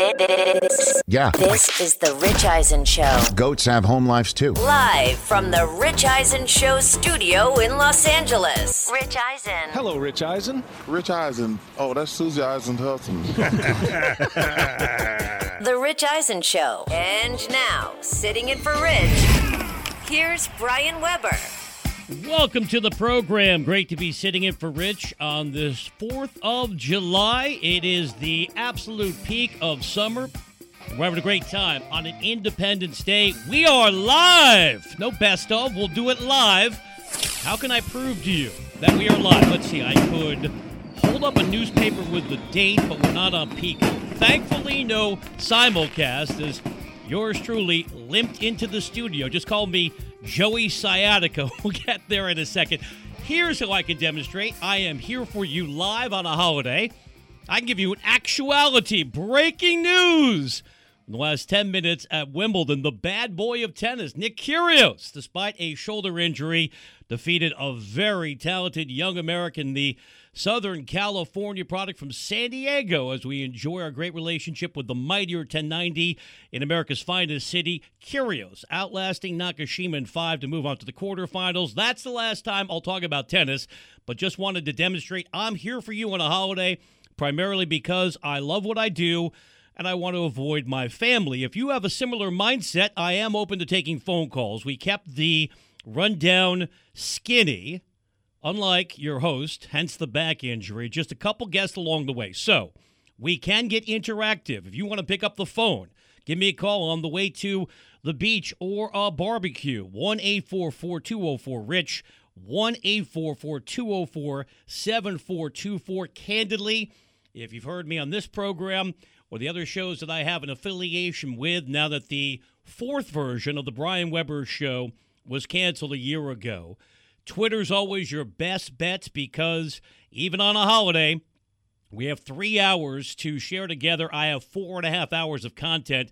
This, Yeah. this is the Rich Eisen Show. Goats have home lives too. Live from the Rich Eisen Show studio in Los Angeles. Rich Eisen. Hello, Rich Eisen. Rich Eisen. Oh, that's Susie Eisen's husband. The Rich Eisen Show. And now, sitting in for Rich, here's Brian Webber. Welcome to the program. Great to be sitting in for Rich on this 4th of July. It is the absolute peak of summer. We're having a great time on an Independence Day. We are live. No best of. We'll do it live. How can I prove to you that we are live? Let's see. I could hold up a newspaper with the date, but we're not on peak. Thankfully, no simulcast as yours truly limped into the studio. Just call me Joey Sciatica. We'll get there in a second. Here's how I can demonstrate. I am here for you live on a holiday. I can give you an actuality breaking news. In the last 10 minutes at Wimbledon, the bad boy of tennis, Nick Kyrgios, despite a shoulder injury, defeated a very talented young American, the Southern California product from San Diego, as we enjoy our great relationship with the mightier 1090 in America's finest city. Kyrgios outlasting Nakashima in five to move on to the quarterfinals. That's the last time I'll talk about tennis, but just wanted to demonstrate I'm here for you on a holiday, primarily because I love what I do and I want to avoid my family. If you have a similar mindset, I am open to taking phone calls. We kept the rundown skinny, unlike your host, hence the back injury, just a couple guests along the way. So we can get interactive. If you want to pick up the phone, give me a call on the way to the beach or a barbecue. 1 844 204 Rich, 1 844 204 7424. Candidly, if you've heard me on this program or the other shows that I have an affiliation with, now that the fourth version of the Brian Webber show was canceled a year ago, Twitter's always your best bet because even on a holiday, we have three hours to share together. I have four and a half hours of content,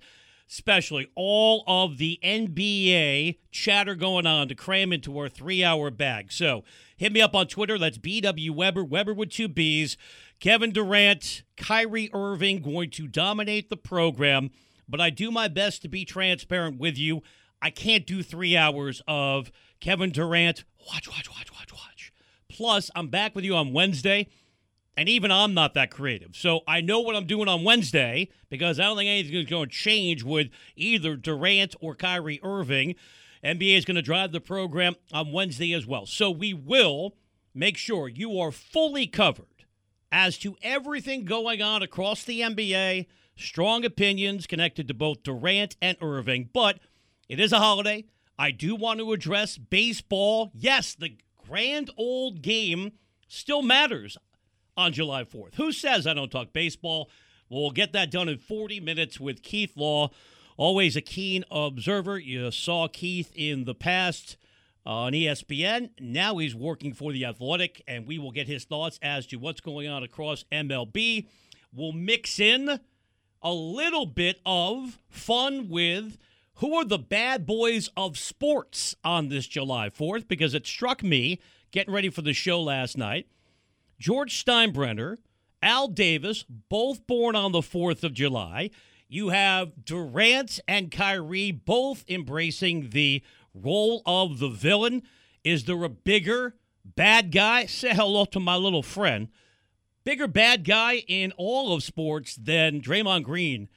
especially all of the NBA chatter going on to cram into our three hour bag. So hit me up on Twitter. That's BW Webber, Webber with two B's. Kevin Durant, Kyrie Irving going to dominate the program, but I do my best to be transparent with you. I can't do three hours of Kevin Durant. Watch, watch, watch, watch, watch. Plus, I'm back with you on Wednesday. And even I'm not that creative. So I know what I'm doing on Wednesday because I don't think anything's going to change with either Durant or Kyrie Irving. NBA is going to drive the program on Wednesday as well. So we will make sure you are fully covered as to everything going on across the NBA. Strong opinions connected to both Durant and Irving. But it is a holiday. I do want to address baseball. Yes, the grand old game still matters on July 4th. Who says I don't talk baseball? We'll get that done in 40 minutes with Keith Law. Always a keen observer. You saw Keith in the past on ESPN. Now he's working for The Athletic, and we will get his thoughts as to what's going on across MLB. We'll mix in a little bit of fun with who are the bad boys of sports on this July 4th because it struck me getting ready for the show last night. George Steinbrenner, Al Davis, both born on the 4th of July. You have Durant and Kyrie both embracing the role of the villain. Is there a bigger bad guy? Say hello to my little friend. Bigger bad guy in all of sports than Draymond Green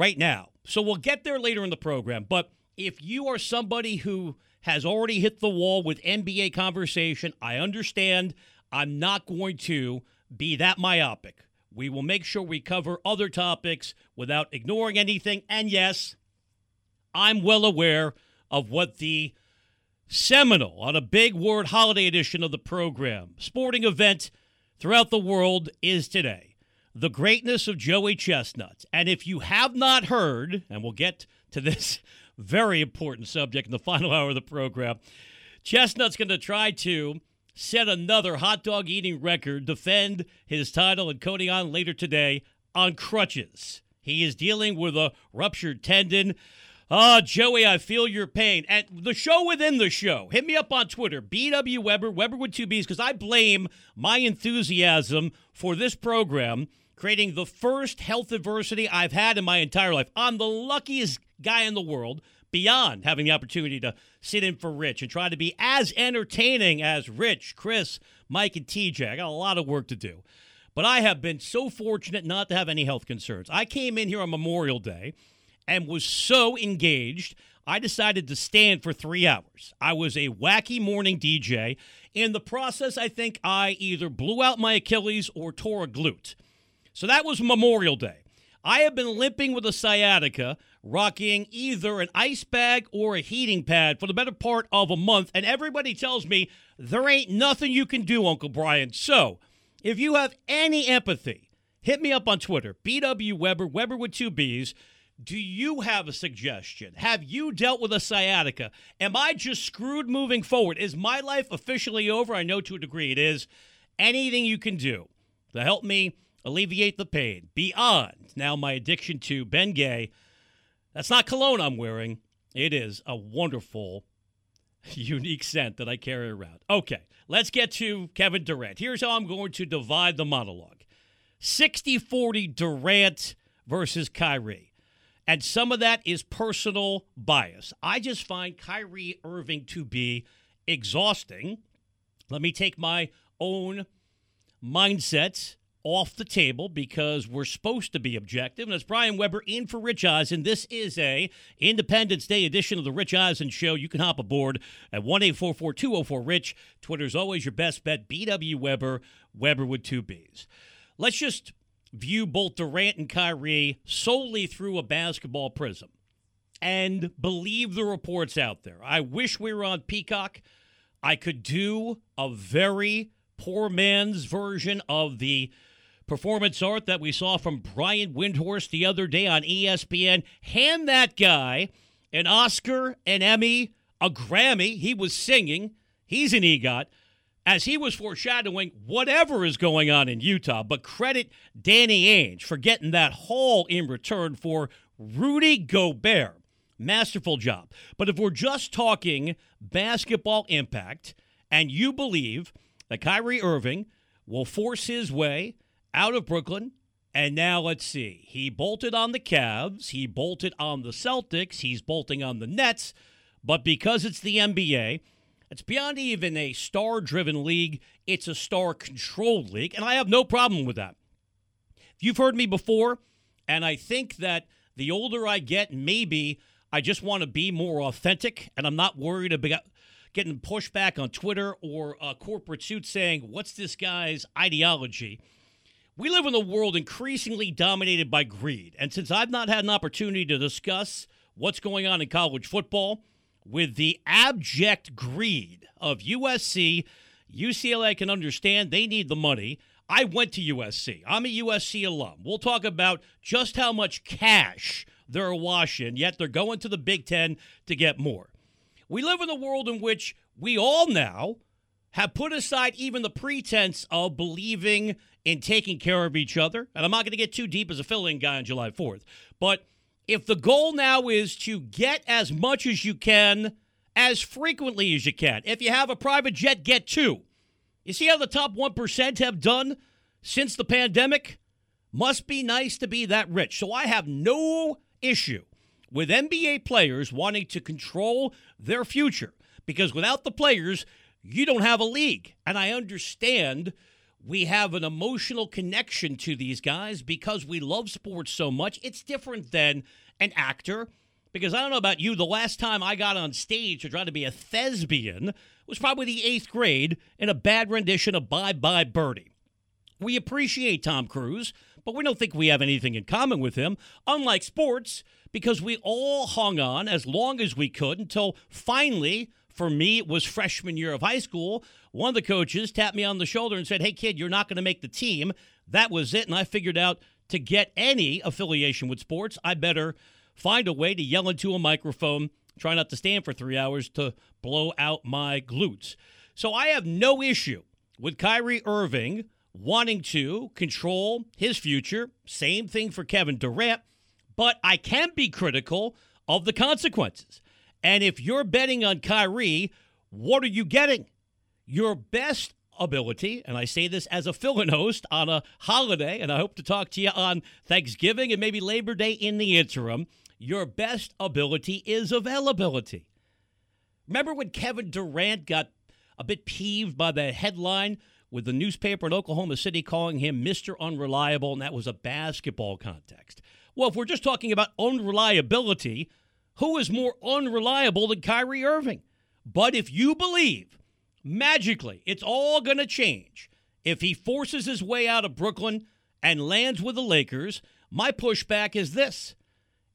right now. So we'll get there later in the program. But if you are somebody who has already hit the wall with NBA conversation, I understand. I'm not going to be that myopic. We will make sure we cover other topics without ignoring anything. And yes, I'm well aware of what the seminal, on a big word, holiday edition of the program, sporting event throughout the world is today. The greatness of Joey Chestnut. And if you have not heard, and we'll get to this very important subject in the final hour of the program, Chestnut's going to try to set another hot dog eating record, defend his title and Cody on later today on crutches. He is dealing with a ruptured tendon. Ah, Joey, I feel your pain. And the show within the show, hit me up on Twitter, BW Webber, Webber with two B's, because I blame my enthusiasm for this program creating the first health adversity I've had in my entire life. I'm the luckiest guy in the world beyond having the opportunity to sit in for Rich and try to be as entertaining as Rich, Chris, Mike, and TJ. I got a lot of work to do. But I have been so fortunate not to have any health concerns. I came in here on Memorial Day and was so engaged, I decided to stand for three hours. I was a wacky morning DJ. In the process, I think I either blew out my Achilles or tore a glute. So that was Memorial Day. I have been limping with a sciatica, rocking either an ice bag or a heating pad for the better part of a month, and everybody tells me there ain't nothing you can do, Uncle Brian. So, if you have any empathy, hit me up on Twitter, BW Webber, Webber with two B's. Do you have a suggestion? Have you dealt with a sciatica? Am I just screwed moving forward? Is my life officially over? I know to a degree it is. Anything you can do to help me alleviate the pain beyond now my addiction to Bengay. That's not cologne I'm wearing. It is a wonderful, unique scent that I carry around. Okay, let's get to Kevin Durant. Here's how I'm going to divide the monologue 60 40 Durant versus Kyrie. And some of that is personal bias. I just find Kyrie Irving to be exhausting. Let me take my own mindset off the table because we're supposed to be objective. And it's Brian Webber in for Rich Eisen. This is a Independence Day edition of the Rich Eisen Show. You can hop aboard at one eight four four two zero four Rich. Twitter's always your best bet. BW Webber, Webber with two B's. Let's just view both Durant and Kyrie solely through a basketball prism and believe the reports out there. I wish we were on Peacock. I could do a very poor man's version of the performance art that we saw from Brian Windhorst the other day on ESPN. Hand that guy an Oscar, an Emmy, a Grammy. He was singing. He's an EGOT. As he was foreshadowing whatever is going on in Utah, but credit Danny Ainge for getting that haul in return for Rudy Gobert. Masterful job. But if we're just talking basketball impact, and you believe that Kyrie Irving will force his way out of Brooklyn. And now let's see. He bolted on the Cavs. He bolted on the Celtics. He's bolting on the Nets. But because it's the NBA, it's beyond even a star driven league, it's a star controlled league. And I have no problem with that. You've heard me before, and I think that the older I get, maybe I just want to be more authentic and I'm not worried about getting pushback on Twitter or a corporate suit saying, What's this guy's ideology? We live in a world increasingly dominated by greed. And since I've not had an opportunity to discuss what's going on in college football with the abject greed of USC, UCLA can understand they need the money. I went to USC. I'm a USC alum. We'll talk about just how much cash they're washing, yet they're going to the Big Ten to get more. We live in a world in which we all now have put aside even the pretense of believing in taking care of each other. And I'm not going to get too deep as a fill in guy on July 4th. But if the goal now is to get as much as you can as frequently as you can, if you have a private jet, get two. You see how the top 1% have done since the pandemic? Must be nice to be that rich. So I have no issue with NBA players wanting to control their future because without the players, you don't have a league. And I understand we have an emotional connection to these guys because we love sports so much. It's different than an actor. Because I don't know about you, the last time I got on stage to try to be a thespian was probably the eighth grade in a bad rendition of Bye Bye Birdie. We appreciate Tom Cruise, but we don't think we have anything in common with him, unlike sports, because we all hung on as long as we could until finally for me, it was freshman year of high school. One of the coaches tapped me on the shoulder and said, Hey, kid, you're not going to make the team. That was it. And I figured out to get any affiliation with sports, I better find a way to yell into a microphone, try not to stand for three hours to blow out my glutes. So I have no issue with Kyrie Irving wanting to control his future. Same thing for Kevin Durant. But I can be critical of the consequences. And if you're betting on Kyrie, what are you getting? Your best ability, and I say this as a fill host on a holiday, and I hope to talk to you on Thanksgiving and maybe Labor Day in the interim. Your best ability is availability. Remember when Kevin Durant got a bit peeved by the headline with the newspaper in Oklahoma City calling him Mr. Unreliable, and that was a basketball context? Well, if we're just talking about unreliability, who is more unreliable than Kyrie Irving? But if you believe magically it's all going to change if he forces his way out of Brooklyn and lands with the Lakers, my pushback is this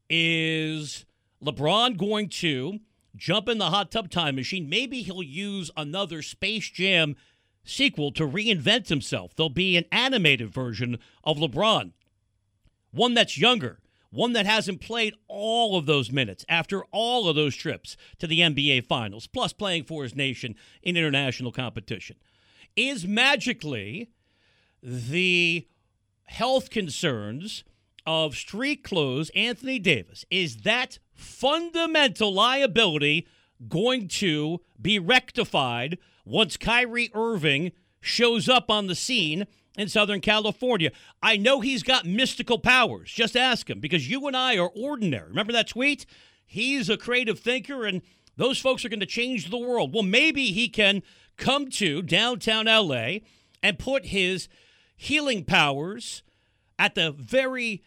is LeBron going to jump in the hot tub time machine? Maybe he'll use another Space Jam sequel to reinvent himself. There'll be an animated version of LeBron, one that's younger, one that hasn't played all of those minutes after all of those trips to the NBA Finals, plus playing for his nation in international competition. Is magically the health concerns of street clothes Anthony Davis, is that fundamental liability going to be rectified once Kyrie Irving shows up on the scene in Southern California. I know he's got mystical powers. Just ask him because you and I are ordinary. Remember that tweet? He's a creative thinker and those folks are going to change the world. Well, maybe he can come to downtown LA and put his healing powers at the very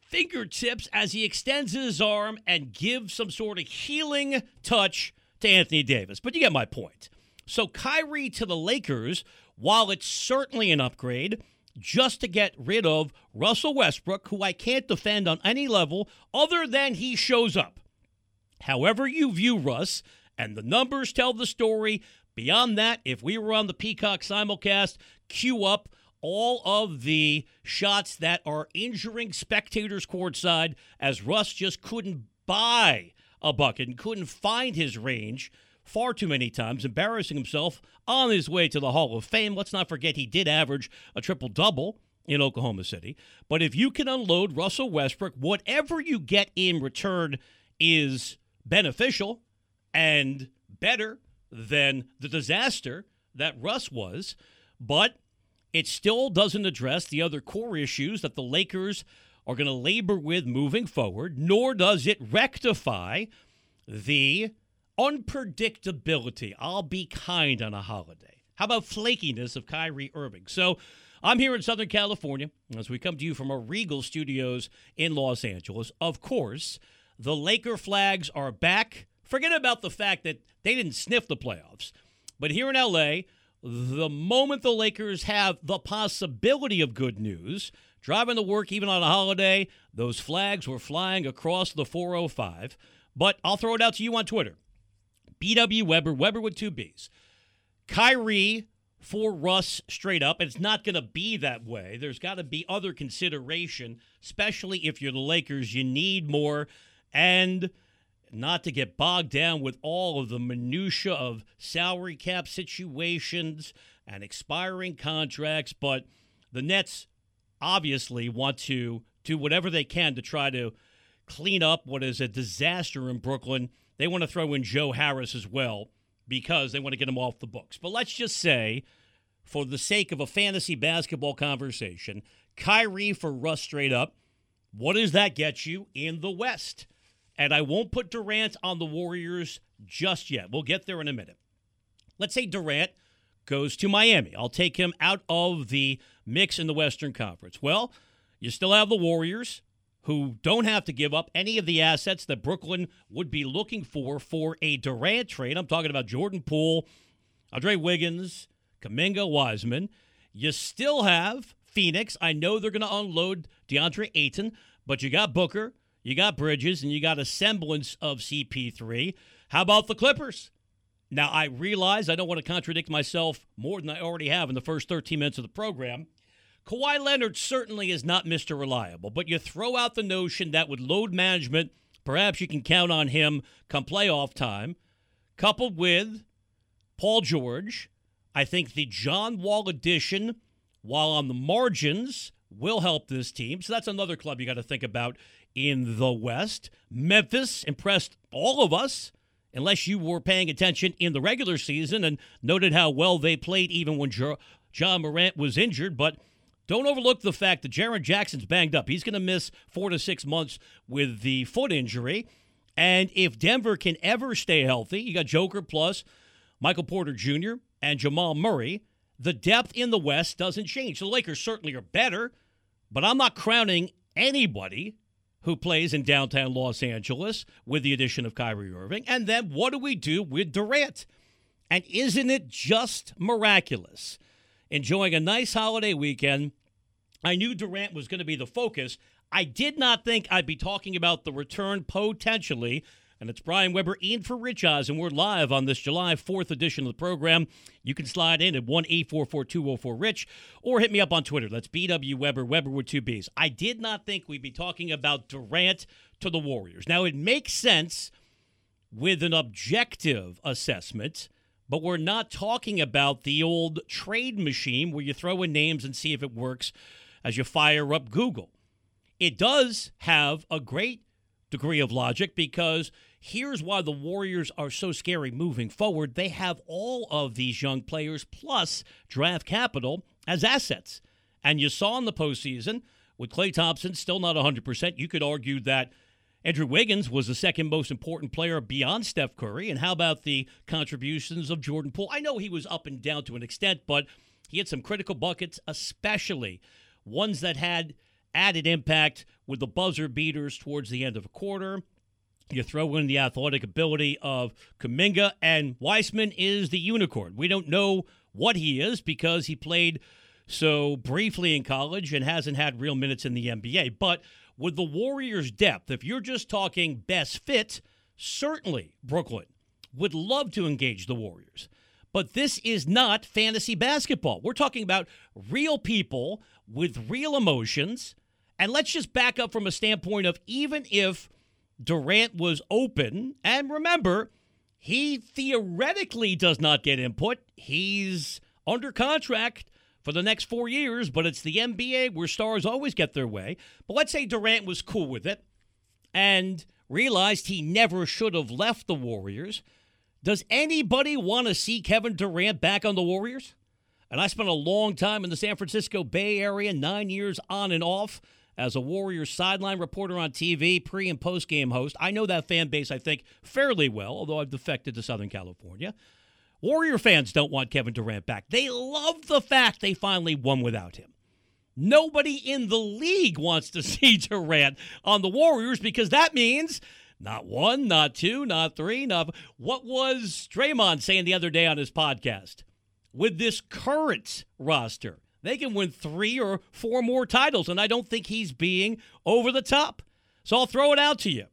fingertips as he extends his arm and gives some sort of healing touch to Anthony Davis. But you get my point. So Kyrie to the Lakers while it's certainly an upgrade, just to get rid of Russell Westbrook, who I can't defend on any level other than he shows up. However, you view Russ, and the numbers tell the story. Beyond that, if we were on the Peacock simulcast, cue up all of the shots that are injuring spectators courtside as Russ just couldn't buy a bucket and couldn't find his range far too many times, embarrassing himself on his way to the Hall of Fame. Let's not forget he did average a triple double in Oklahoma City. But if you can unload Russell Westbrook, whatever you get in return is beneficial and better than the disaster that Russ was. But it still doesn't address the other core issues that the Lakers are going to labor with moving forward, nor does it rectify the unpredictability. I'll be kind on a holiday. How about flakiness of Kyrie Irving? So I'm here in Southern California as we come to you from our Regal studios in Los Angeles. Of course, the Laker flags are back. Forget about the fact that they didn't sniff the playoffs. But here in LA, the moment the Lakers have the possibility of good news, driving to work even on a holiday, those flags were flying across the 405. But I'll throw it out to you on Twitter BW Webber, Webber with two B's. Kyrie for Russ straight up. It's not going to be that way. There's got to be other consideration, especially if you're the Lakers. You need more. And not to get bogged down with all of the minutia of salary cap situations and expiring contracts, but the Nets obviously want to do whatever they can to try to clean up what is a disaster in Brooklyn they want to throw in Joe Harris as well because they want to get him off the books. But let's just say, for the sake of a fantasy basketball conversation, Kyrie for Russ straight up, what does that get you in the West? And I won't put Durant on the Warriors just yet. We'll get there in a minute. Let's say Durant goes to Miami. I'll take him out of the mix in the Western Conference. Well, you still have the Warriors who don't have to give up any of the assets that Brooklyn would be looking for for a Durant trade. I'm talking about Jordan Poole, Andrew Wiggins, Kuminga Wiseman. You still have Phoenix. I know they're going to unload DeAndre Ayton, but you got Booker, you got Bridges, and you got a semblance of CP3. How about the Clippers? Now, I realize I don't want to contradict myself more than I already have in the first 13 minutes of the program. Kawhi Leonard certainly is not Mr. Reliable, but you throw out the notion that with load management, perhaps you can count on him come playoff time, coupled with Paul George. I think the John Wall addition, while on the margins, will help this team. So that's another club you got to think about in the West. Memphis impressed all of us unless you were paying attention in the regular season and noted how well they played even when Ja Morant was injured. But don't overlook the fact that Jaren Jackson's banged up. He's going to miss four to six months with the foot injury. And if Denver can ever stay healthy, you got Joker plus Michael Porter Jr. and Jamal Murray. The depth in the West doesn't change. The Lakers certainly are better, but I'm not crowning anybody who plays in downtown Los Angeles with the addition of Kyrie Irving. And then what do we do with Durant? And isn't it just miraculous? Enjoying a nice holiday weekend. I knew Durant was going to be the focus. I did not think I'd be talking about the return potentially and it's Brian Webber in for Rich Eisen, and we're live on this July 4th edition of the program. You can slide in at 1 844 Rich or hit me up on Twitter. That's BW Webber, Webber with two B's. I did not think we'd be talking about Durant to the Warriors. Now, it makes sense with an objective assessment, but we're not talking about the old trade machine where you throw in names and see if it works as you fire up Google. It does have a great degree of logic because here's why the Warriors are so scary moving forward. They have all of these young players plus draft capital as assets. And you saw in the postseason with Klay Thompson still not 100%, you could argue that Andrew Wiggins was the second most important player beyond Steph Curry. And how about the contributions of Jordan Poole? I know he was up and down to an extent, but he had some critical buckets, especially ones that had added impact with the buzzer beaters towards the end of a quarter. You throw in the athletic ability of Kuminga, and Wiseman is the unicorn. We don't know what he is because he played so briefly in college and hasn't had real minutes in the NBA. But with the Warriors' depth, if you're just talking best fit, certainly Brooklyn would love to engage the Warriors. But this is not fantasy basketball. We're talking about real people with real emotions and let's just back up from a standpoint of even if Durant was open, and remember, he theoretically does not get input. He's under contract for the next four years, but it's the NBA where stars always get their way. But let's say Durant was cool with it and realized he never should have left the Warriors. Does anybody want to see Kevin Durant back on the Warriors? And I spent a long time in the San Francisco Bay Area, nine years on and off as a Warriors sideline reporter on TV, pre and post game host. I know that fan base, I think, fairly well, although I've defected to Southern California. Warrior fans don't want Kevin Durant back. They love the fact they finally won without him. Nobody in the league wants to see Durant on the Warriors because that means not one, not two, not three, not. What was Draymond saying the other day on his podcast? With this current roster, they can win three or four more titles, and I don't think he's being over the top. So I'll throw it out to you.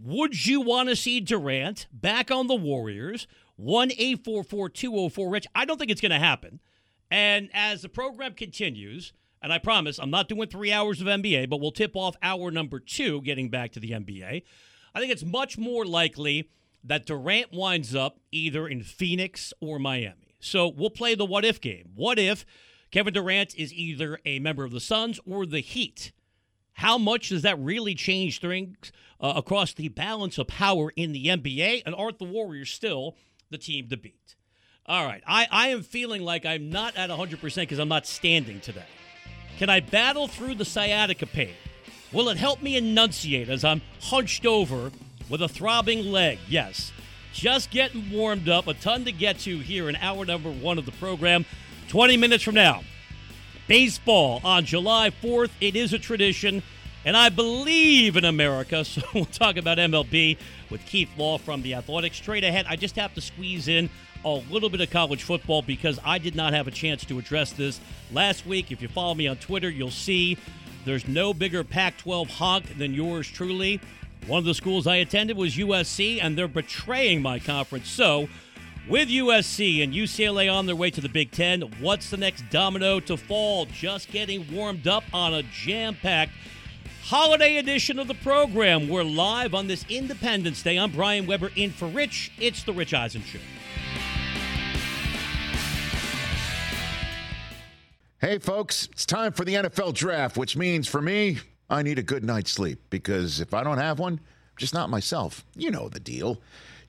Would you want to see Durant back on the Warriors? 1 844 204 Rich. I don't think it's going to happen. And as the program continues, and I promise I'm not doing three hours of NBA, but we'll tip off hour number two getting back to the NBA. I think it's much more likely that Durant winds up either in Phoenix or Miami. So we'll play the what if game. What if Kevin Durant is either a member of the Suns or the Heat. How much does that really change things uh, across the balance of power in the NBA? And aren't the Warriors still the team to beat? All right. I, I am feeling like I'm not at 100% because I'm not standing today. Can I battle through the sciatica pain? Will it help me enunciate as I'm hunched over with a throbbing leg? Yes. Just getting warmed up. A ton to get to here in hour number one of the program. 20 minutes from now, baseball on July 4th. It is a tradition, and I believe in America. So we'll talk about MLB with Keith Law from The Athletic. Straight ahead, I just have to squeeze in a little bit of college football because I did not have a chance to address this last week. If you follow me on Twitter, you'll see there's no bigger Pac 12 honk than yours truly. One of the schools I attended was USC, and they're betraying my conference. So, with USC and UCLA on their way to the Big Ten, what's the next domino to fall? Just getting warmed up on a jam packed holiday edition of the program. We're live on this Independence Day. I'm Brian Webber in for Rich. It's The Rich Eisen Show. Hey, folks, it's time for the NFL draft, which means for me, I need a good night's sleep because if I don't have one, I'm just not myself. You know the deal.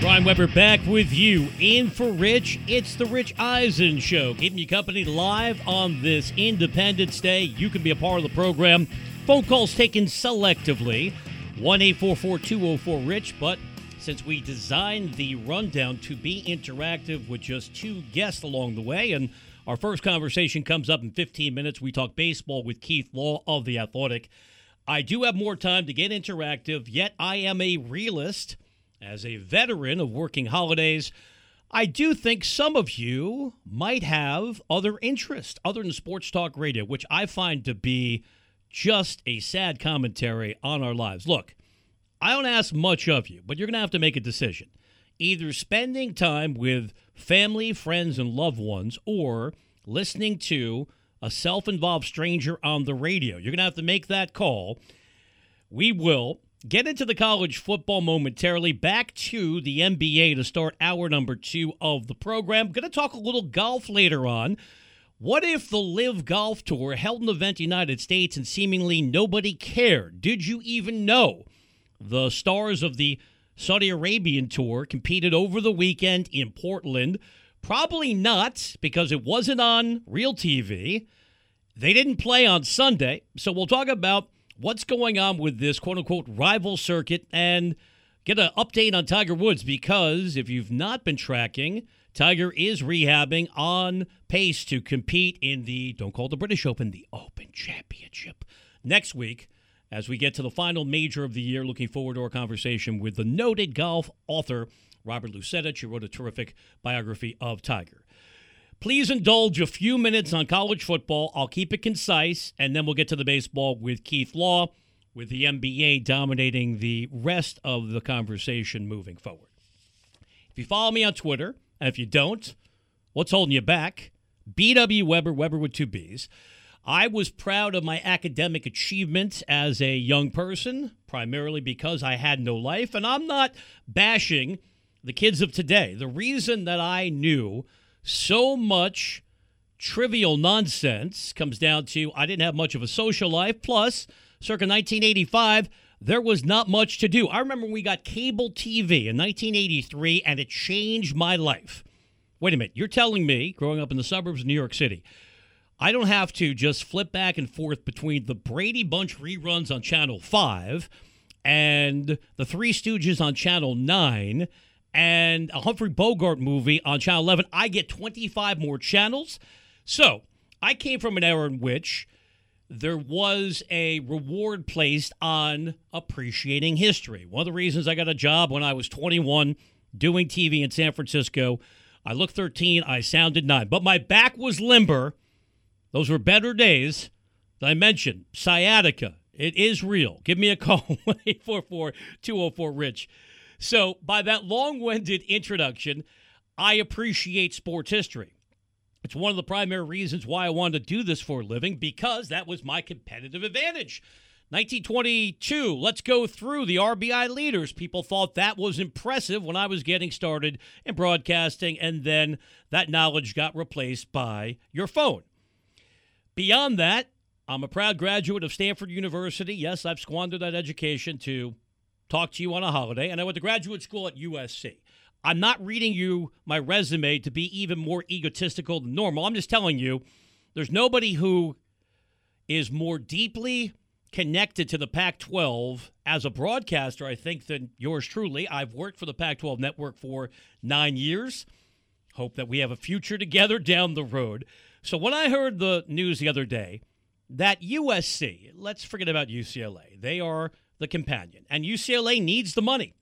Brian Webber back with you in for Rich. It's the Rich Eisen Show, keeping you company live on this Independence Day. You can be a part of the program. Phone calls taken selectively 1 204 Rich. But since we designed the rundown to be interactive with just two guests along the way, and our first conversation comes up in 15 minutes, we talk baseball with Keith Law of The Athletic. I do have more time to get interactive, yet I am a realist. As a veteran of working holidays, I do think some of you might have other interests other than sports talk radio, which I find to be just a sad commentary on our lives. Look, I don't ask much of you, but you're going to have to make a decision. Either spending time with family, friends, and loved ones, or listening to a self involved stranger on the radio. You're going to have to make that call. We will get into the college football momentarily. Back to the NBA to start hour number two of the program. Going to talk a little golf later on. What if the LIV Golf Tour held an event in the United States and seemingly nobody cared? Did you even know the stars of the Saudi Arabian Tour competed over the weekend in Portland? Probably not because it wasn't on real TV. They didn't play on Sunday. So we'll talk about what's going on with this quote unquote rival circuit and get an update on Tiger Woods because if you've not been tracking, Tiger is rehabbing on pace to compete in the, don't call the British Open, the Open Championship next week as we get to the final major of the year. Looking forward to our conversation with the noted golf author, Robert Lusetich, who wrote a terrific biography of Tiger. Please indulge a few minutes on college football. I'll keep it concise, and then we'll get to the baseball with Keith Law, with the NBA dominating the rest of the conversation moving forward. If you follow me on Twitter, and if you don't, what's holding you back? BW Webber, Webber with two B's. I was proud of my academic achievements as a young person, primarily because I had no life. And I'm not bashing the kids of today. The reason that I knew so much trivial nonsense comes down to I didn't have much of a social life. Plus, circa 1985, there was not much to do. I remember we got cable TV in 1983, and it changed my life. Wait a minute, you're telling me, growing up in the suburbs of New York City, I don't have to just flip back and forth between the Brady Bunch reruns on Channel 5 and the Three Stooges on Channel 9 and a Humphrey Bogart movie on Channel 11. I get 25 more channels. So I came from an era in which there was a reward placed on appreciating history. One of the reasons I got a job when I was 21 doing TV in San Francisco, I looked 13, I sounded 9, but my back was limber. Those were better days. I mentioned sciatica. It is real. Give me a call 844 204 Rich. So, by that long winded introduction, I appreciate sports history. It's one of the primary reasons why I wanted to do this for a living because that was my competitive advantage. 1922, let's go through the RBI leaders. People thought that was impressive when I was getting started in broadcasting, and then that knowledge got replaced by your phone. Beyond that, I'm a proud graduate of Stanford University. Yes, I've squandered that education to talk to you on a holiday, and I went to graduate school at USC. I'm not reading you my resume to be even more egotistical than normal. I'm just telling you there's nobody who is more deeply connected to the Pac 12 as a broadcaster, I think, than yours truly. I've worked for the Pac 12 network for nine years. Hope that we have a future together down the road. So when I heard the news the other day that USC, let's forget about UCLA, they are the companion, and UCLA needs the money.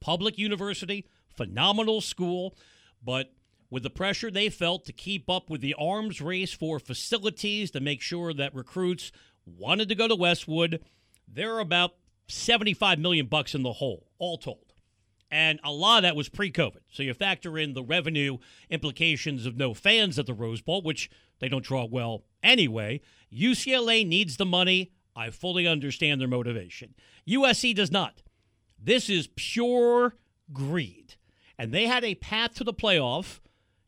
Public university, phenomenal school, but with the pressure they felt to keep up with the arms race for facilities to make sure that recruits wanted to go to Westwood, they're about 75 million bucks in the hole, all told. And a lot of that was pre COVID. So you factor in the revenue implications of no fans at the Rose Bowl, which they don't draw well anyway. UCLA needs the money. I fully understand their motivation. USC does not. This is pure greed and they had a path to the playoff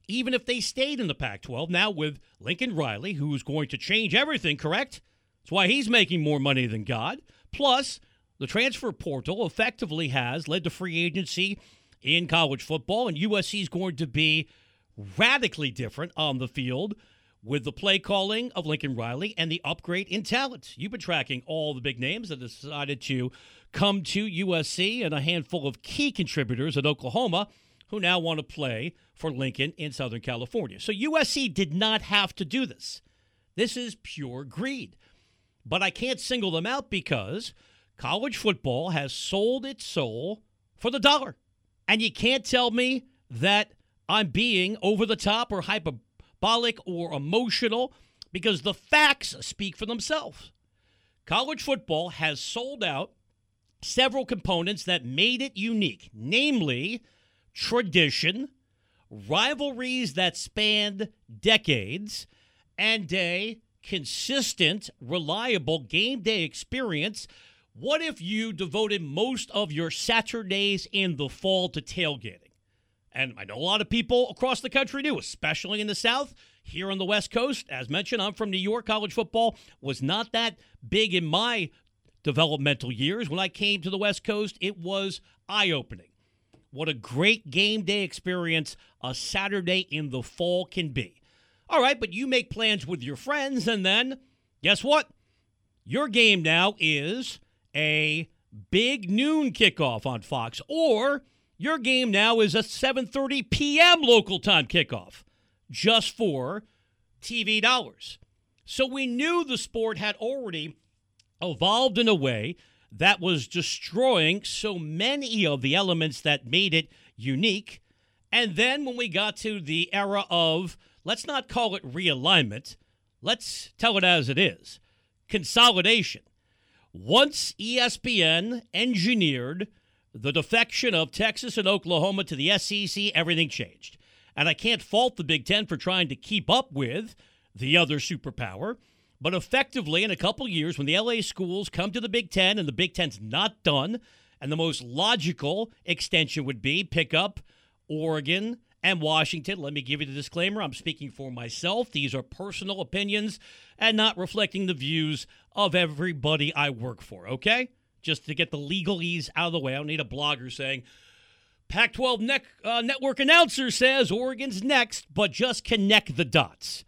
even if they stayed in the Pac 12. Now, with Lincoln Riley, who's going to change everything, correct? That's why he's making more money than God. Plus, the transfer portal effectively has led to free agency in college football, and USC is going to be radically different on the field with the play calling of Lincoln Riley and the upgrade in talent. You've been tracking all the big names that decided to come to USC and a handful of key contributors at Oklahoma who now want to play for Lincoln in Southern California. So USC did not have to do this. This is pure greed. But I can't single them out because college football has sold its soul for the dollar. And you can't tell me that I'm being over the top or hyperbolic or emotional because the facts speak for themselves. College football has sold out several components that made it unique, namely tradition, rivalries that spanned decades, and a consistent, reliable game day experience. What if you devoted most of your Saturdays in the fall to tailgating? And I know a lot of people across the country do, especially in the South. Here on the West Coast, as mentioned, I'm from New York. College football was not that big in my developmental years. When I came to the West Coast, it was eye opening. What a great game day experience a Saturday in the fall can be. All right, but you make plans with your friends, and then guess what? Your game now is a big noon kickoff on Fox, or your game now is a 7:30 p.m. local time kickoff, just for TV dollars. So we knew the sport had already evolved in a way that was destroying so many of the elements that made it unique. And then when we got to the era of, let's not call it realignment, let's tell it as it is consolidation. Once ESPN engineered the defection of Texas and Oklahoma to the SEC, everything changed. And I can't fault the Big Ten for trying to keep up with the other superpower. But effectively, in a couple years, when the LA schools come to the Big Ten and the Big Ten's not done, and the most logical extension would be pick up Oregon and Washington. Let me give you the disclaimer I'm speaking for myself. These are personal opinions and not reflecting the views of everybody I work for, okay? Just to get the legalese out of the way. I don't need a blogger saying, Pac 12 ne- uh, network announcer says Oregon's next, but just connect the dots.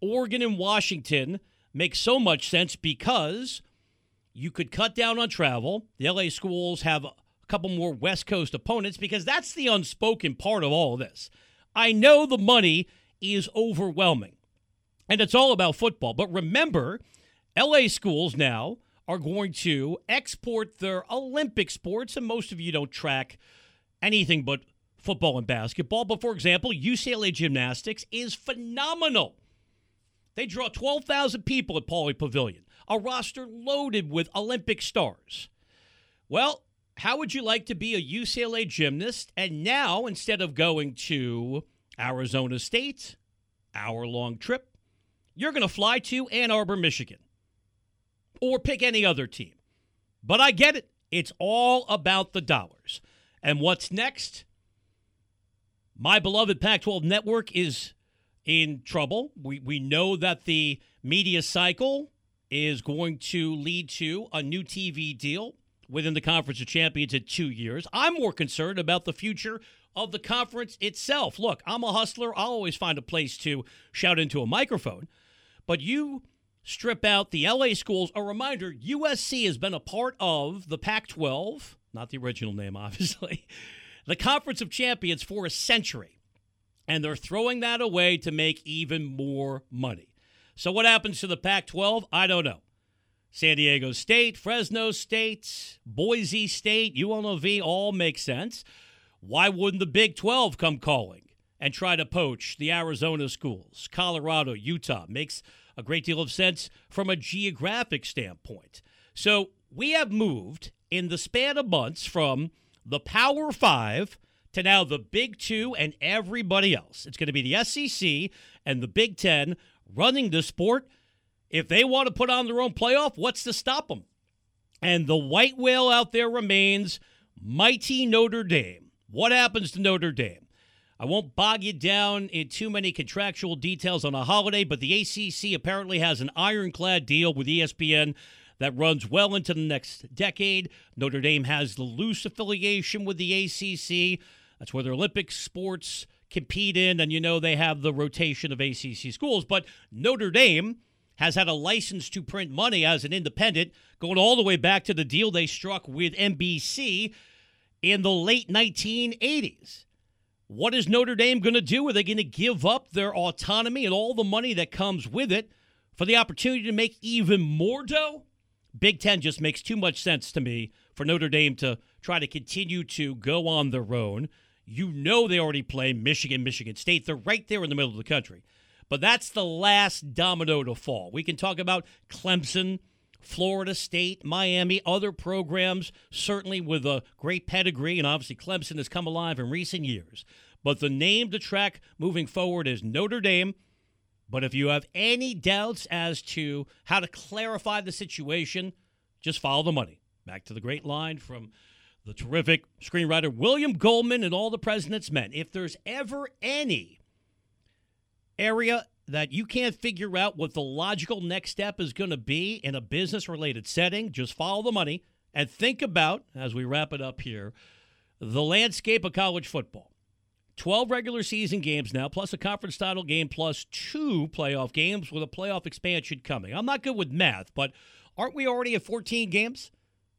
Oregon and Washington makes so much sense because you could cut down on travel. The LA schools have a couple more West Coast opponents because that's the unspoken part of all of this. I know the money is overwhelming and it's all about football, but remember, LA schools now are going to export their Olympic sports, and most of you don't track anything but football and basketball. But for example, UCLA gymnastics is phenomenal. They draw 12,000 people at Pauley Pavilion, a roster loaded with Olympic stars. Well, how would you like to be a UCLA gymnast? And now, instead of going to Arizona State, hour long trip, you're going to fly to Ann Arbor, Michigan, or pick any other team. But I get it. It's all about the dollars. And what's next? My beloved Pac 12 network is in trouble. We, we know that the media cycle is going to lead to a new TV deal within the Conference of Champions in two years. I'm more concerned about the future of the conference itself. Look, I'm a hustler. I'll always find a place to shout into a microphone. But you strip out the LA schools. A reminder USC has been a part of the Pac 12, not the original name, obviously, the Conference of Champions for a century. And they're throwing that away to make even more money. So, what happens to the Pac 12? I don't know. San Diego State, Fresno State, Boise State, UNLV all make sense. Why wouldn't the Big 12 come calling and try to poach the Arizona schools? Colorado, Utah makes a great deal of sense from a geographic standpoint. So we have moved in the span of months from the Power Five to now the Big Two and everybody else. It's going to be the SEC and the Big Ten running the sport if they want to put on their own playoff, what's to stop them? And the white whale out there remains mighty Notre Dame. What happens to Notre Dame? I won't bog you down in too many contractual details on a holiday, but the ACC apparently has an ironclad deal with ESPN that runs well into the next decade. Notre Dame has the loose affiliation with the ACC. That's where their Olympic sports compete in, and you know they have the rotation of ACC schools. But Notre Dame has had a license to print money as an independent, going all the way back to the deal they struck with NBC in the late 1980s. What is Notre Dame going to do? Are they going to give up their autonomy and all the money that comes with it for the opportunity to make even more dough? Big Ten just makes too much sense to me for Notre Dame to try to continue to go on their own. You know they already play Michigan, Michigan State. They're right there in the middle of the country. But that's the last domino to fall. We can talk about Clemson, Florida State, Miami, other programs, certainly with a great pedigree, and obviously Clemson has come alive in recent years. But the name to track moving forward is Notre Dame. But if you have any doubts as to how to clarify the situation, just follow the money. Back to the great line from the terrific screenwriter William Goldman and all the President's Men. If there's ever any area that you can't figure out what the logical next step is going to be in a business related setting, just follow the money and think about, as we wrap it up here, the landscape of college football. 12 regular season games now, plus a conference title game, plus two playoff games with a playoff expansion coming. I'm not good with math, but aren't we already at 14 games?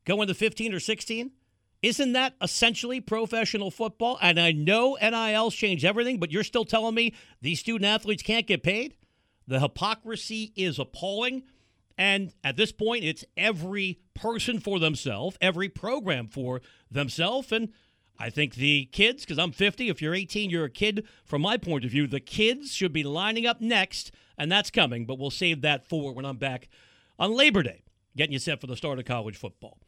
Going to 15 or 16? Isn't that essentially professional football? And I know NIL's changed everything, but you're still telling me these student athletes can't get paid? The hypocrisy is appalling. And at this point, it's every person for themselves, every program for themselves. And I think the kids, because I'm 50, if you're 18, you're a kid. From my point of view, the kids should be lining up next, and that's coming, but we'll save that for when I'm back on Labor Day, getting you set for the start of college football.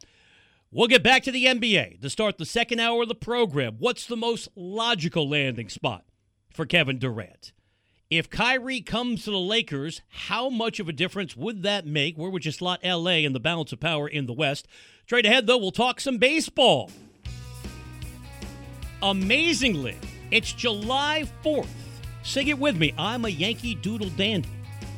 We'll get back to the NBA to start the second hour of the program. What's the most logical landing spot for Kevin Durant? If Kyrie comes to the Lakers, how much of a difference would that make? Where would you slot LA in the balance of power in the West? Straight ahead, though, we'll talk some baseball. Amazingly, it's July 4th. Sing it with me. I'm a Yankee doodle dandy.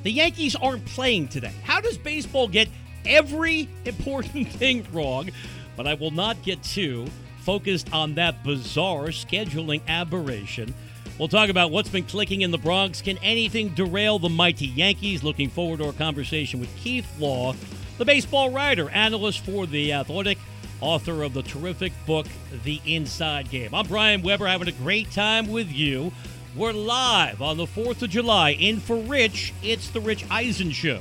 The Yankees aren't playing today. How does baseball get every important thing wrong? But I will not get too focused on that bizarre scheduling aberration. We'll talk about what's been clicking in the Bronx. Can anything derail the mighty Yankees? Looking forward to our conversation with Keith Law, the baseball writer, analyst for The Athletic, author of the terrific book, The Inside Game. I'm Brian Webber, having a great time with you. We're live on the 4th of July in for Rich. It's The Rich Eisen Show.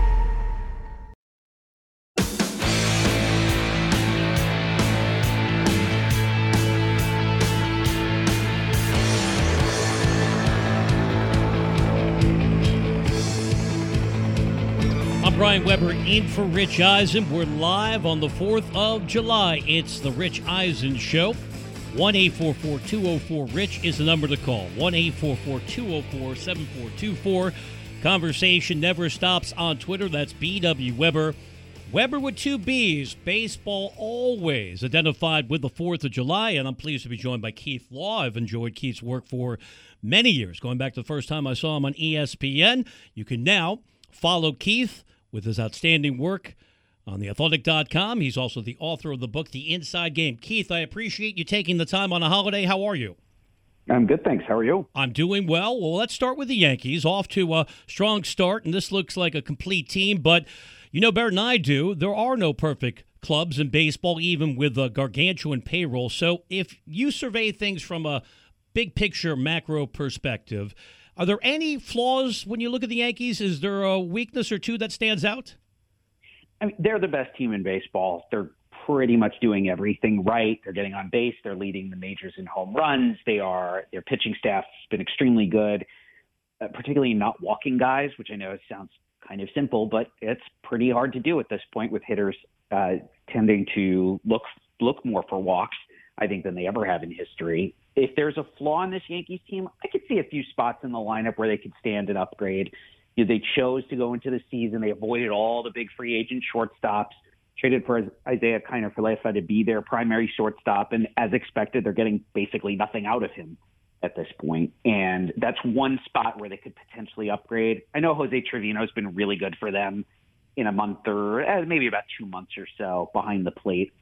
Brian Webber in for Rich Eisen. We're live on the 4th of July. It's the Rich Eisen Show. 1 204 Rich is the number to call. 1 204 7424. Conversation never stops on Twitter. That's BW Webber. Webber with two B's. Baseball always identified with the 4th of July. And I'm pleased to be joined by Keith Law. I've enjoyed Keith's work for many years, going back to the first time I saw him on ESPN. You can now follow Keith with his outstanding work on theathletic.com. He's also the author of the book, The Inside Game. Keith, I appreciate you taking the time on a holiday. How are you? I'm good, thanks. How are you? I'm doing well. Well, let's start with the Yankees. Off to a strong start, and this looks like a complete team, but you know better than I do, there are no perfect clubs in baseball, even with a gargantuan payroll. So if you survey things from a big picture macro perspective, are there any flaws when you look at the Yankees? Is there a weakness or two that stands out? I mean, they're the best team in baseball. They're pretty much doing everything right. They're getting on base. They're leading the majors in home runs. They are their pitching staff's been extremely good, uh, particularly not walking guys, which I know sounds kind of simple, but it's pretty hard to do at this point with hitters uh, tending to look look more for walks. I think than they ever have in history. If there's a flaw in this Yankees team, I could see a few spots in the lineup where they could stand and upgrade. You know, they chose to go into the season. They avoided all the big free agent shortstops, traded for Isiah Kiner-Falefa to be their primary shortstop, and as expected, they're getting basically nothing out of him at this point. And that's one spot where they could potentially upgrade. I know Jose Trevino has been really good for them in a month or eh, maybe about two months or so behind the plate.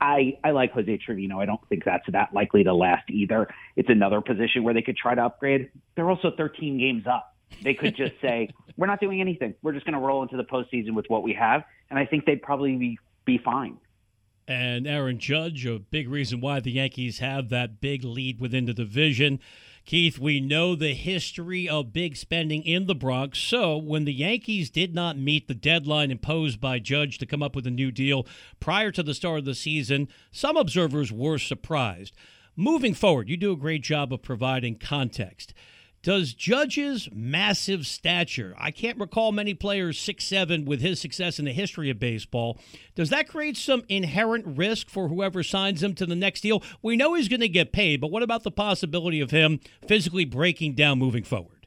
I, I like Jose Trevino. I don't think that's that likely to last either. It's another position where they could try to upgrade. They're also 13 games up. They could just say, we're not doing anything. We're just going to roll into the postseason with what we have. And I think they'd probably be, be fine. And Aaron Judge, a big reason why the Yankees have that big lead within the division. Keith, we know the history of big spending in the Bronx. So, when the Yankees did not meet the deadline imposed by Judge to come up with a new deal prior to the start of the season, some observers were surprised. Moving forward, you do a great job of providing context. Does Judge's massive stature, I can't recall many players six seven with his success in the history of baseball, does that create some inherent risk for whoever signs him to the next deal? We know he's going to get paid, but what about the possibility of him physically breaking down moving forward?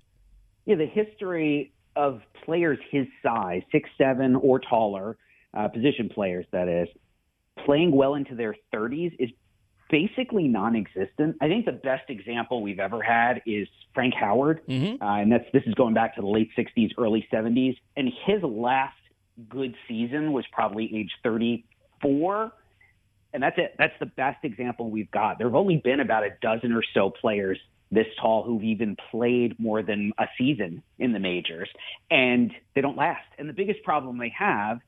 Yeah, the history of players his size, six seven or taller, uh, position players that is, playing well into their 30s is basically non-existent. I think the best example we've ever had is Frank Howard, mm-hmm. uh, and that's this is going back to the late '60s, early '70s, and his last good season was probably age 34, and that's it. That's the best example we've got. There have only been about a dozen or so players this tall who've even played more than a season in the majors, and they don't last. And the biggest problem they have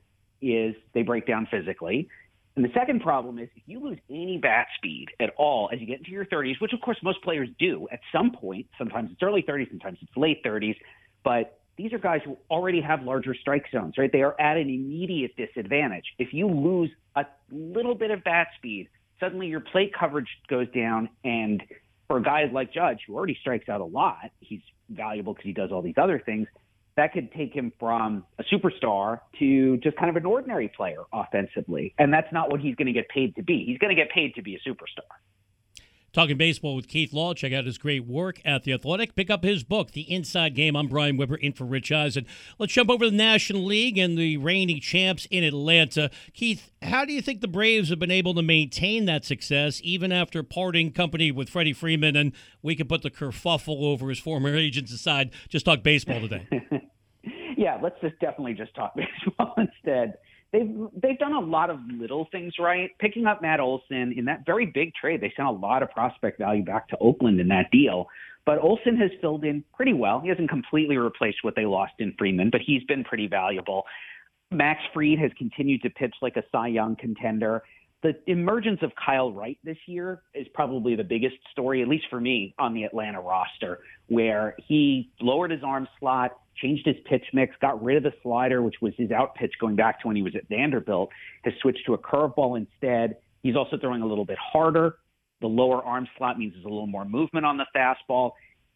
is they break down physically. And the second problem is if you lose any bat speed at all as you get into your 30s, which of course most players do at some point, sometimes it's early 30s, sometimes it's late 30s, but these are guys who already have larger strike zones, right? They are at an immediate disadvantage. If you lose a little bit of bat speed, suddenly your plate coverage goes down. And for a guy like Judge, who already strikes out a lot, he's valuable because he does all these other things. That could take him from a superstar to just kind of an ordinary player offensively. And that's not what he's going to get paid to be. He's going to get paid to be a superstar. Talking baseball with Keith Law. Check out his great work at The Athletic. Pick up his book, The Inside Game. I'm Brian Webber, in for Rich Eisen. Let's jump over to the National League and the reigning champs in Atlanta. Keith, how do you think the Braves have been able to maintain that success even after parting company with Freddie Freeman? And we can put the kerfuffle over his former agents aside. Just talk baseball today. yeah, let's just definitely just talk baseball instead they've they've done a lot of little things right. Picking up Matt Olson in that very big trade, they sent a lot of prospect value back to Oakland in that deal. But Olson has filled in pretty well. He hasn't completely replaced what they lost in Freeman, but he's been pretty valuable. Max Fried has continued to pitch like a Cy Young contender. The emergence of Kyle Wright this year is probably the biggest story, at least for me, on the Atlanta roster, where he lowered his arm slot, changed his pitch mix, got rid of the slider, which was his out pitch going back to when he was at Vanderbilt, has switched to a curveball instead. He's also throwing a little bit harder. The lower arm slot means there's a little more movement on the fastball.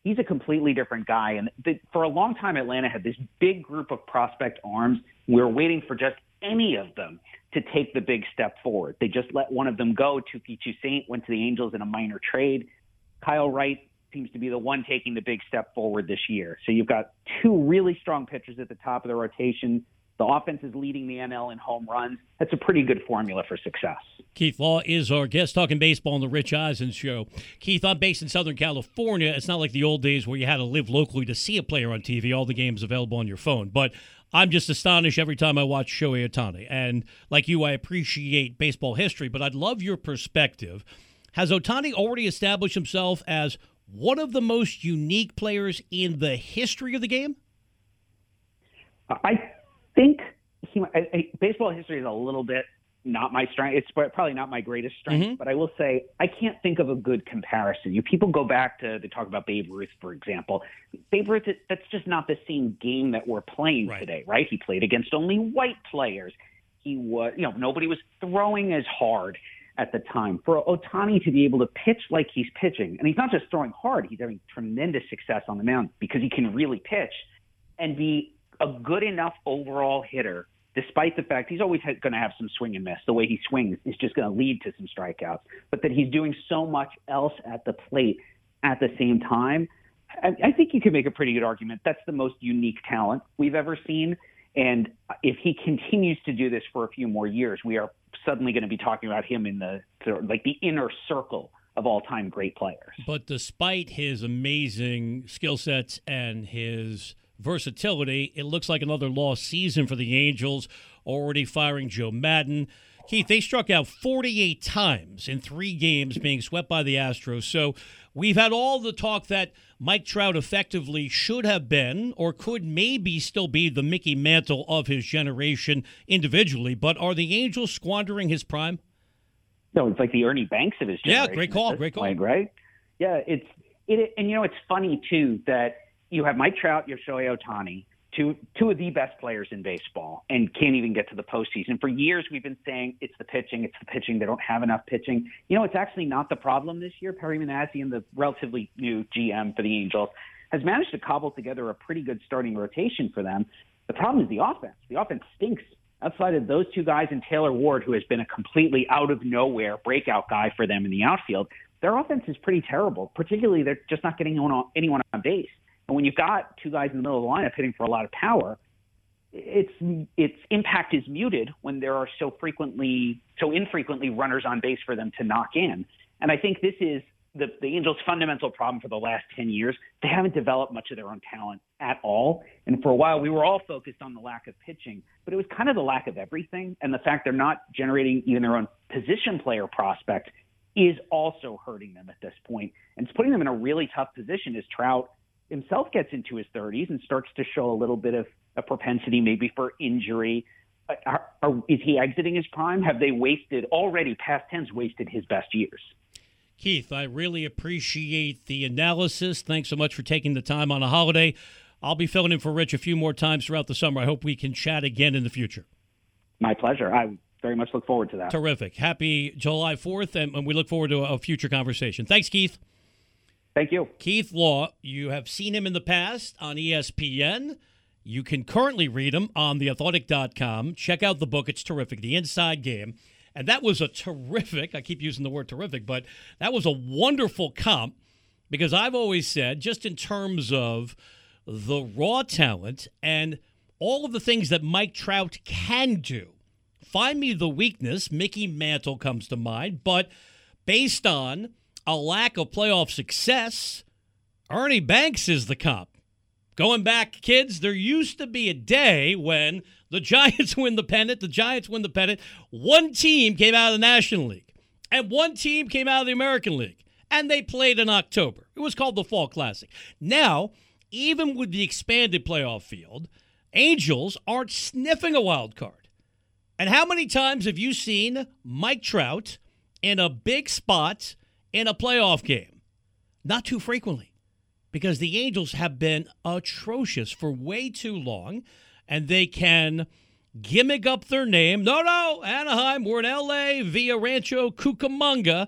He's a completely different guy. And the, for a long time, Atlanta had this big group of prospect arms. We were waiting for just any of them to take the big step forward. They just let one of them go. Touki Toussaint went to the Angels in a minor trade. Kyle Wright seems to be the one taking the big step forward this year. So you've got two really strong pitchers at the top of the rotation. The offense is leading the NL in home runs. That's a pretty good formula for success. Keith Law is our guest talking baseball on the Rich Eisen show. Keith, I'm based in Southern California. It's not like the old days where you had to live locally to see a player on TV. All the games available on your phone. But I'm just astonished every time I watch Shohei Ohtani. And like you, I appreciate baseball history, but I'd love your perspective. Has Ohtani already established himself as one of the most unique players in the history of the game? I think he, I, I, baseball history is a little bit not my strength. It's probably not my greatest strength, mm-hmm. but I will say I can't think of a good comparison. You people go back to they talk about Babe Ruth, for example. Babe Ruth, that's just not the same game that we're playing right. today, right? He played against only white players. He was, you know, nobody was throwing as hard at the time. For Ohtani to be able to pitch like he's pitching, and he's not just throwing hard, he's having tremendous success on the mound because he can really pitch and be a good enough overall hitter, despite the fact he's always going to have some swing and miss. The way he swings is just going to lead to some strikeouts, but that he's doing so much else at the plate at the same time. I, I think you could make a pretty good argument. That's the most unique talent we've ever seen. And if he continues to do this for a few more years, we are suddenly going to be talking about him in the like the inner circle of all-time great players. But despite his amazing skill sets and his versatility, it looks like another lost season for the Angels. Already firing Joe Maddon. Keith, they struck out 48 times in three games, being swept by the Astros. So we've had all the talk that Mike Trout effectively should have been or could maybe still be the Mickey Mantle of his generation individually. But are the Angels squandering his prime? No, it's like the Ernie Banks of his generation. Yeah, great call, great call. Point, right? Yeah, it's it, and you know it's funny too that you have Mike Trout, you have Shohei Ohtani, two two of the best players in baseball and can't even get to the postseason. For years, we've been saying it's the pitching, it's the pitching. They don't have enough pitching. You know, it's actually not the problem this year. Perry Minasian, the relatively new GM for the Angels, has managed to cobble together a pretty good starting rotation for them. The problem is the offense. The offense stinks. Outside of those two guys and Taylor Ward, who has been a completely out of nowhere breakout guy for them in the outfield, their offense is pretty terrible. Particularly, they're just not getting anyone on, anyone on base. And when you've got two guys in the middle of the lineup hitting for a lot of power, its its impact is muted when there are so frequently so infrequently runners on base for them to knock in. And I think this is the, the Angels' fundamental problem for the last 10 years. They haven't developed much of their own talent at all. And for a while, we were all focused on the lack of pitching, but it was kind of the lack of everything. And the fact they're not generating even their own position player prospect is also hurting them at this point. And it's putting them in a really tough position as Trout himself gets into his 30s and starts to show a little bit of a propensity maybe for injury. Uh, are, are, is he exiting his prime? Have they wasted already past tense wasted his best years? Keith, I really appreciate the analysis. Thanks so much for taking the time on a holiday. I'll be filling in for Rich a few more times throughout the summer. I hope we can chat again in the future. My pleasure. I very much look forward to that. Terrific. Happy July 4th, and we look forward to a future conversation. Thanks, Keith. Thank you. Keith Law, you have seen him in the past on ESPN. You can currently read him on theathletic.com. Check out the book, it's terrific. The Inside Game. And that was a terrific, I keep using the word terrific, but that was a wonderful comp because I've always said, just in terms of the raw talent and all of the things that Mike Trout can do, find me the weakness. Mickey Mantle comes to mind, but based on a lack of playoff success, Ernie Banks is the comp. Going back, kids, there used to be a day when the Giants win the pennant, the Giants win the pennant. One team came out of the National League, and one team came out of the American League, and they played in October. It was called the Fall Classic. Now, even with the expanded playoff field, Angels aren't sniffing a wild card. And how many times have you seen Mike Trout in a big spot in a playoff game? Not too frequently because the Angels have been atrocious for way too long and they can gimmick up their name. No, no, Anaheim, we're in LA via Rancho Cucamonga.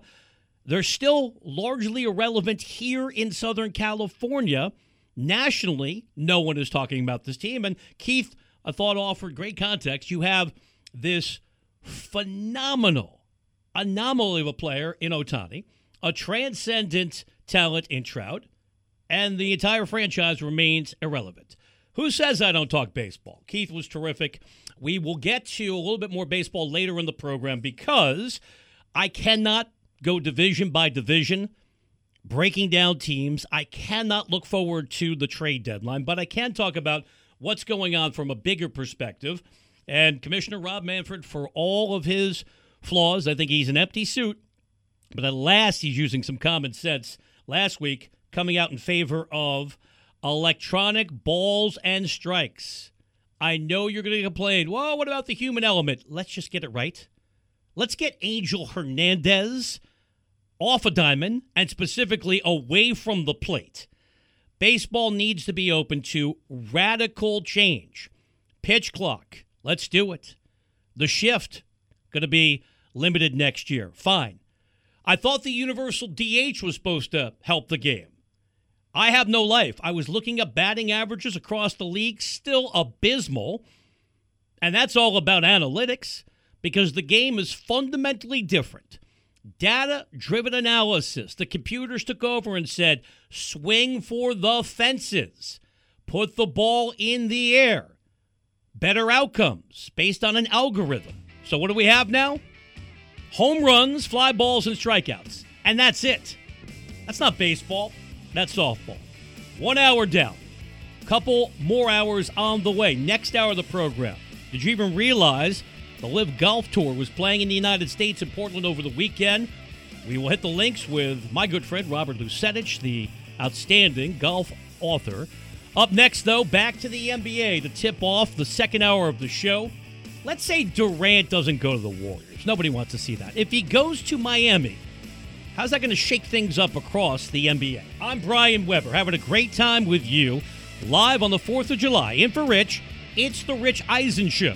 They're still largely irrelevant here in Southern California. Nationally, no one is talking about this team. And Keith, I thought offered great context. You have this phenomenal anomaly of a player in Ohtani, a transcendent talent in Trout, and the entire franchise remains irrelevant. Who says I don't talk baseball? Keith was terrific. We will get to a little bit more baseball later in the program because I cannot go division by division breaking down teams. I cannot look forward to the trade deadline, but I can talk about what's going on from a bigger perspective. And Commissioner Rob Manfred, for all of his flaws, I think he's an empty suit, but at last he's using some common sense. Last week, coming out in favor of electronic balls and strikes. I know you're going to complain. Well, what about the human element? Let's just get it right. Let's get Angel Hernandez off a diamond and specifically away from the plate. Baseball needs to be open to radical change. Pitch clock. Let's do it. The shift going to be limited next year. Fine. I thought the universal DH was supposed to help the game. I have no life. I was looking at batting averages across the league, still abysmal. And that's all about analytics because the game is fundamentally different. Data driven analysis. The computers took over and said, swing for the fences, put the ball in the air. Better outcomes based on an algorithm. So, what do we have now? Home runs, fly balls, and strikeouts. And that's it. That's not baseball. That's softball. One hour down. Couple more hours on the way. Next hour of the program. Did you even realize the LIV Golf Tour was playing in the United States in Portland over the weekend? We will hit the links with my good friend Robert Lusetich, the outstanding golf author. Up next, though, back to the NBA to tip off the second hour of the show. Let's say Durant doesn't go to the Warriors. Nobody wants to see that. If he goes to Miami, How's that going to shake things up across the NBA? I'm Brian Webber, having a great time with you live on the 4th of July. In for Rich, it's the Rich Eisen Show.